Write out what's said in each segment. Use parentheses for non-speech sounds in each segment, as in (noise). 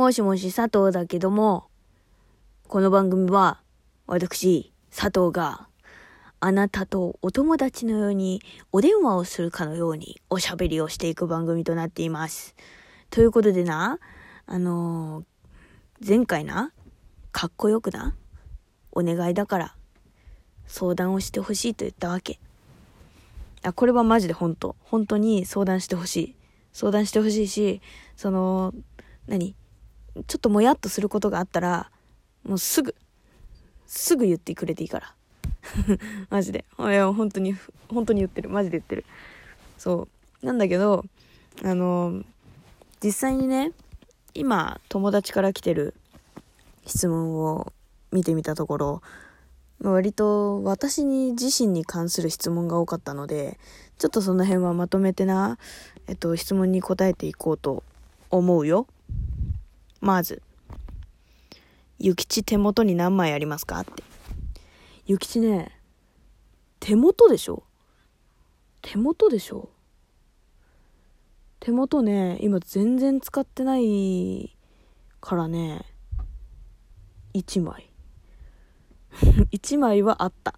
もしもし佐藤だけども、この番組は、私、佐藤が、あなたとお友達のようにお電話をするかのようにおしゃべりをしていく番組となっています。ということでな、あのー前回な、かっこよくな、お願いだから、相談をしてほしいと言ったわけ。あ、これはマジで本当本当に相談してほしい。相談してほしいし、その、何？ちょっともやっとすることがあったら、もうすぐ、すぐ言ってくれていいから。(laughs) マジで。いや、本当に、本当に言ってる。マジで言ってる。そう。なんだけど、あの、実際にね、今、友達から来てる質問を見てみたところ、割と私に自身に関する質問が多かったので、ちょっとその辺はまとめてな、えっと、質問に答えていこうと思うよ。まず、諭吉手元に何枚ありますかって。諭吉ね、手元でしょ？手元でしょ？手元ね、今全然使ってないからね、1枚。(laughs) 1枚はあった。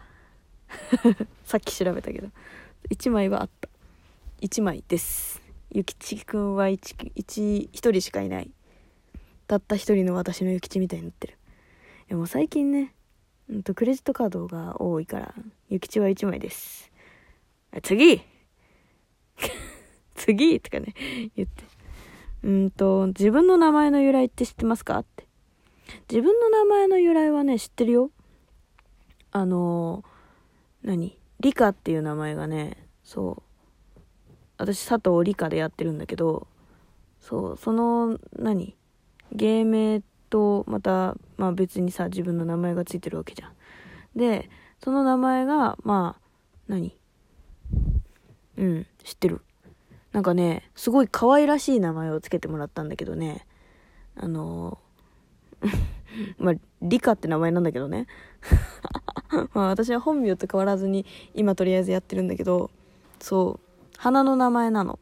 (laughs) さっき調べたけど。1枚はあった。1枚です。ゆきちくんは 1, 1, 1人しかいない。たった一人の私のゆきちみたいになってる。でも最近ね、うんとクレジットカードが多いから、ゆきちは1枚です。次 (laughs) 次とかね、言って。うんと、自分の名前の由来って知ってますか？って。自分の名前の由来はね、知ってるよ。あの、何？リカっていう名前がね、そう。私、佐藤リカでやってるんだけど、そう、その、何？芸名と、また、まあ別にさ、自分の名前がついてるわけじゃん。で、その名前が、まあ、何？うん、知ってる。なんかね、すごい可愛らしい名前をつけてもらったんだけどね、あのー (laughs) まあ、リカって名前なんだけどね。(laughs) まあ私は本名と変わらずに今とりあえずやってるんだけど、そう、花の名前なの。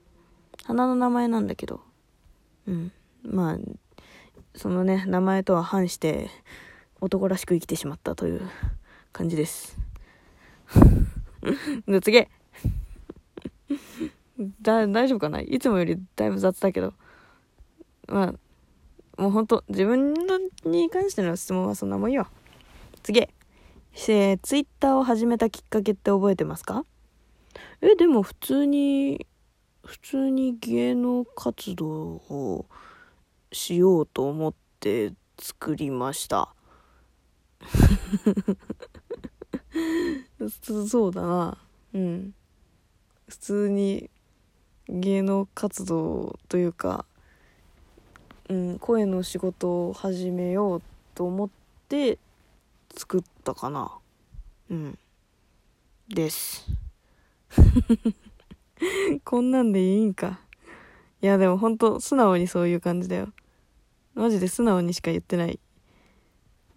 花の名前なんだけど、うん。まあ、そのね、名前とは反して男らしく生きてしまったという感じです。(laughs) で、次 (laughs) だ、大丈夫かな？いつもよりだいぶ雑だけど。まあ、もうほんと、自分に関しての質問はそんなもんよ。次。えー、ツイッターを始めたきっかけって覚えてますか？え、でも普通に、普通に芸能活動をしようと思って作りました。そ (laughs) そうだな。うん。普通に芸能活動というか、うん、声の仕事を始めようと思って作ったかな。うん。です。(laughs) こんなんでいいんか。いや、でもほんと素直にそういう感じだよ。マジで素直にしか言ってない。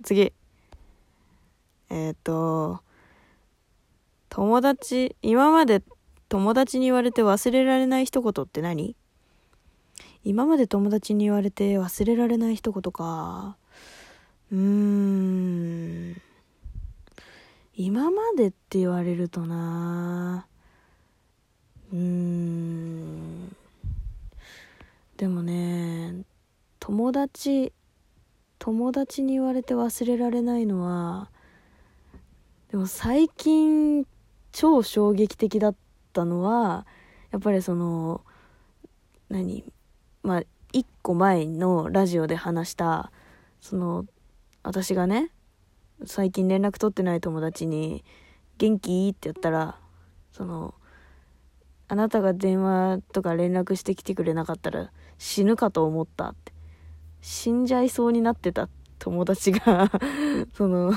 次。えっ、と、友達、今まで友達に言われて忘れられない一言って何？今まで友達に言われて忘れられない一言か。うーん。今までって言われるとなうーん。でもね、友達、友達に言われて忘れられないのは、でも最近超衝撃的だったのは、やっぱりその、何まあ、一個前のラジオで話した、その、私がね、最近連絡取ってない友達に、元気？って言ったら、その、あなたが電話とか連絡してきてくれなかったら死ぬかと思ったって。死んじゃいそうになってた友達が (laughs) その、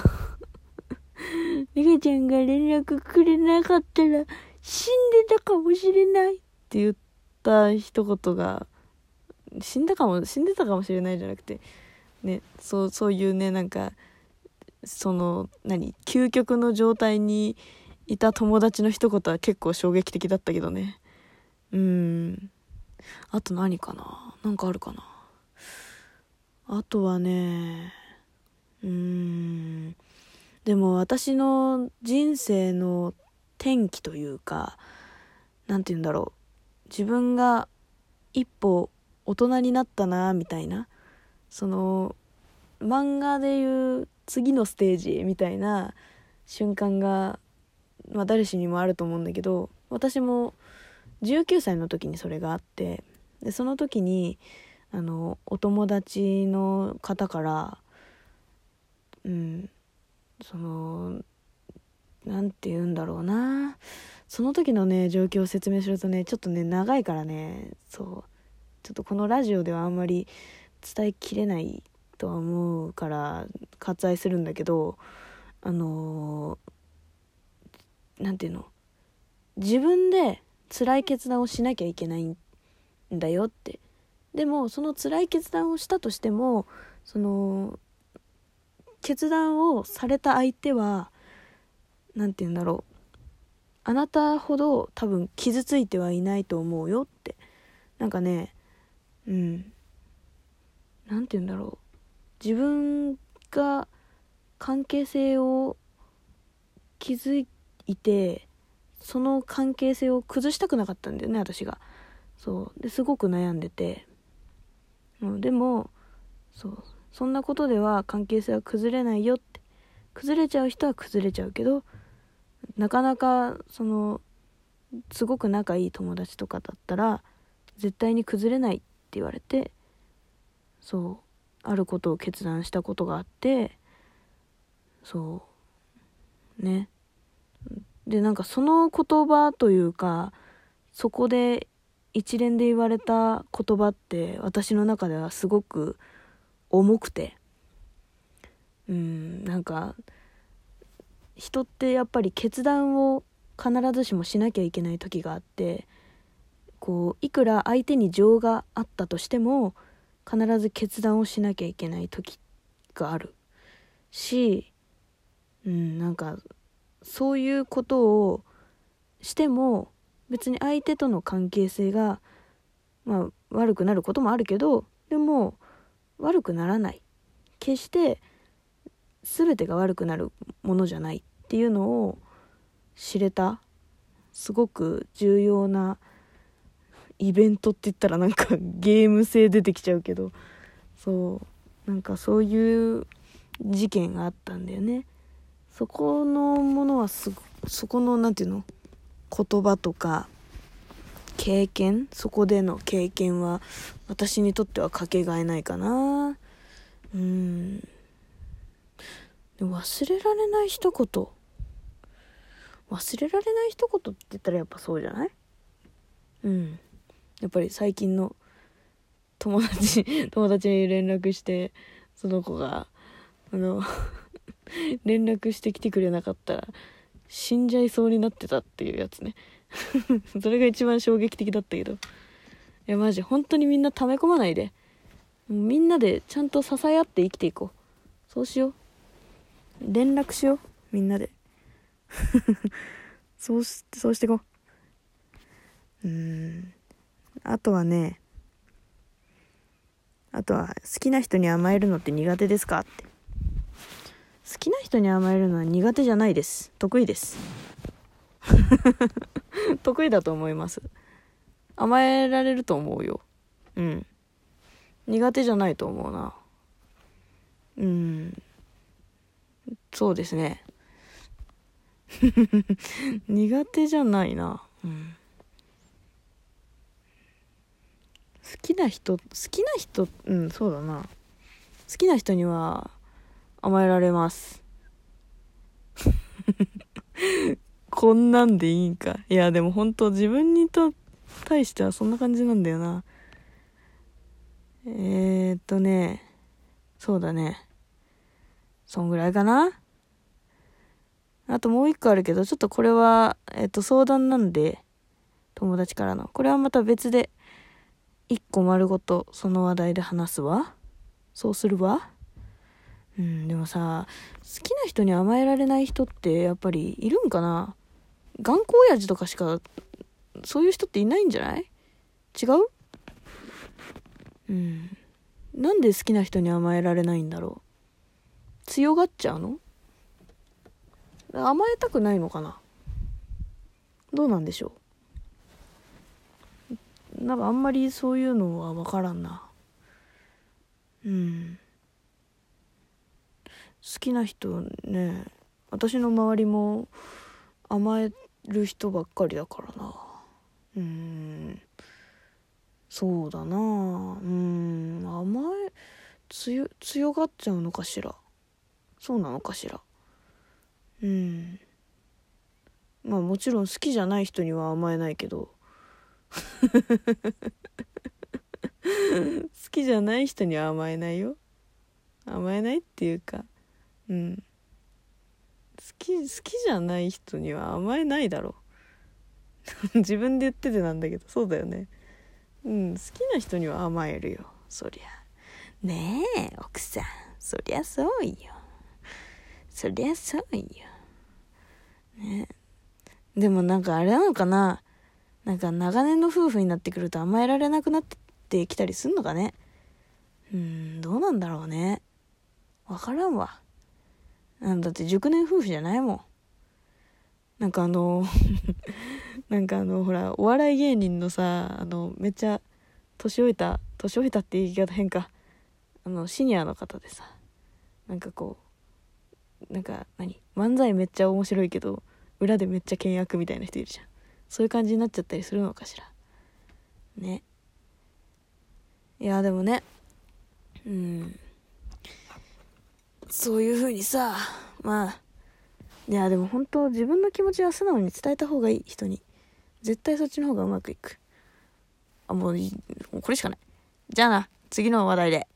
ミカちゃんが連絡くれなかったら死んでたかもしれないって言った一言が、死んだかも、死んでたかもしれないじゃなくて、ね、そう、そういうね、なんか、その、何、究極の状態にいた友達の一言は結構衝撃的だったけどね。うん。あと何かな？なんかあるかな？あとはねうーん。でも私の人生の転機というか何て言うんだろう。自分が一歩大人になったなみたいな。その漫画でいう次のステージみたいな瞬間が、まあ、誰しにもあると思うんだけど私も19歳の時にそれがあってでその時にあのお友達の方からうんその何て言うんだろうな。その時のね状況を説明するとねちょっとね長いからねそうちょっとこのラジオではあんまり伝えきれないとは思うから割愛するんだけどあの何て言うの？自分で辛い決断をしなきゃいけないんだよって。でもその辛い決断をしたとしてもその決断をされた相手は何て言うんだろう。あなたほど多分傷ついてはいないと思うよって。なんかねうん。何て言うんだろう。自分が関係性を築いてその関係性を崩したくなかったんだよね私が。そう。ですごく悩んでて。うん、でもそう。そんなことでは関係性は崩れないよって。崩れちゃう人は崩れちゃうけどなかなかそのすごく仲いい友達とかだったら絶対に崩れないって言われてそう。あることを決断したことがあってそう。ね。でなんかその言葉というかそこで一連で言われた言葉って私の中ではすごく重くて。うんなんか人ってやっぱり決断を必ずしもしなきゃいけない時があってこういくら相手に情があったとしても必ず決断をしなきゃいけない時がある。しうんなんかそういうことをしても別に相手との関係性が、まあ、悪くなることもあるけどでも悪くならない。決して全てが悪くなるものじゃないっていうのを知れたすごく重要なイベントって言ったらなんかゲーム性出てきちゃうけどそうなんかそういう事件があったんだよね。そこのものはすそこの何て言うの？言葉とか経験？そこでの経験は私にとってはかけがえないかな。うん。忘れられない一言。忘れられない一言って言ったらやっぱそうじゃない？うん。やっぱり最近の友達 (laughs) 友達に連絡してその子があの (laughs) 連絡してきてくれなかったら死んじゃいそうになってたっていうやつね。(laughs) それが一番衝撃的だったけど。いやマジ本当にみんな溜め込まないで。みんなでちゃんと支え合って生きていこう。そうしよう。連絡しよう。みんなで。(laughs) そうしそうしてこう。うん。あとはねあとは好きな人に甘えるのって苦手ですかって。好きな人に甘えるのは苦手じゃないです。得意です。(laughs) 得意だと思います。甘えられると思うよ。うん。苦手じゃないと思うな。うん。そうですね。(laughs) 苦手じゃないな。うん。好きな人好きな人うんそうだな。好きな人には甘えられます。こんなんでいいんか。いや、でも本当自分にと、対してはそんな感じなんだよな。えー、っとね、そうだね。そんぐらいかな。あともう一個あるけど、ちょっとこれは、えっと、相談なんで、友達からの。これはまた別で、一個丸ごとその話題で話すわ。そうするわ。うん、でもさ、好きな人に甘えられない人ってやっぱりいるんかな？頑固親父とかしか、そういう人っていないんじゃない？違う？うん。なんで好きな人に甘えられないんだろう？強がっちゃうの？甘えたくないのかな？どうなんでしょう？なんかあんまりそういうのは分からんな。うん。好きな人ね私の周りも甘える人ばっかりだからな。うん。そうだな。うん。甘え強強がっちゃうのかしら。そうなのかしら。うん。まあもちろん好きじゃない人には甘えないけど。(laughs) 好きじゃない人には甘えないよ。甘えないっていうか。うん。好き好きじゃない人には甘えないだろ (laughs) 自分で言っててなんだけどそうだよね。うん好きな人には甘えるよ。そりゃ。ねえ奥さん。そりゃそうよ。そりゃそうよ。ね。でもなんかあれなのかな。なんか長年の夫婦になってくると甘えられなくなってきたりすんのかね。うんどうなんだろうね。わからんわ。なんだって熟年夫婦じゃないもん。なんかあの (laughs) なんかあのほらお笑い芸人のさあのめっちゃ年老いた年老いたって言い方変か。あのシニアの方でさなんかこうなんか何？漫才めっちゃ面白いけど裏でめっちゃ険悪みたいな人いるじゃん。そういう感じになっちゃったりするのかしら。ね。いやでもね。うん。そういう風にさまあいやでも本当自分の気持ちは素直に伝えた方がいい人に。絶対そっちの方がうまくいく。あもうこれしかない。じゃあな次の話題で。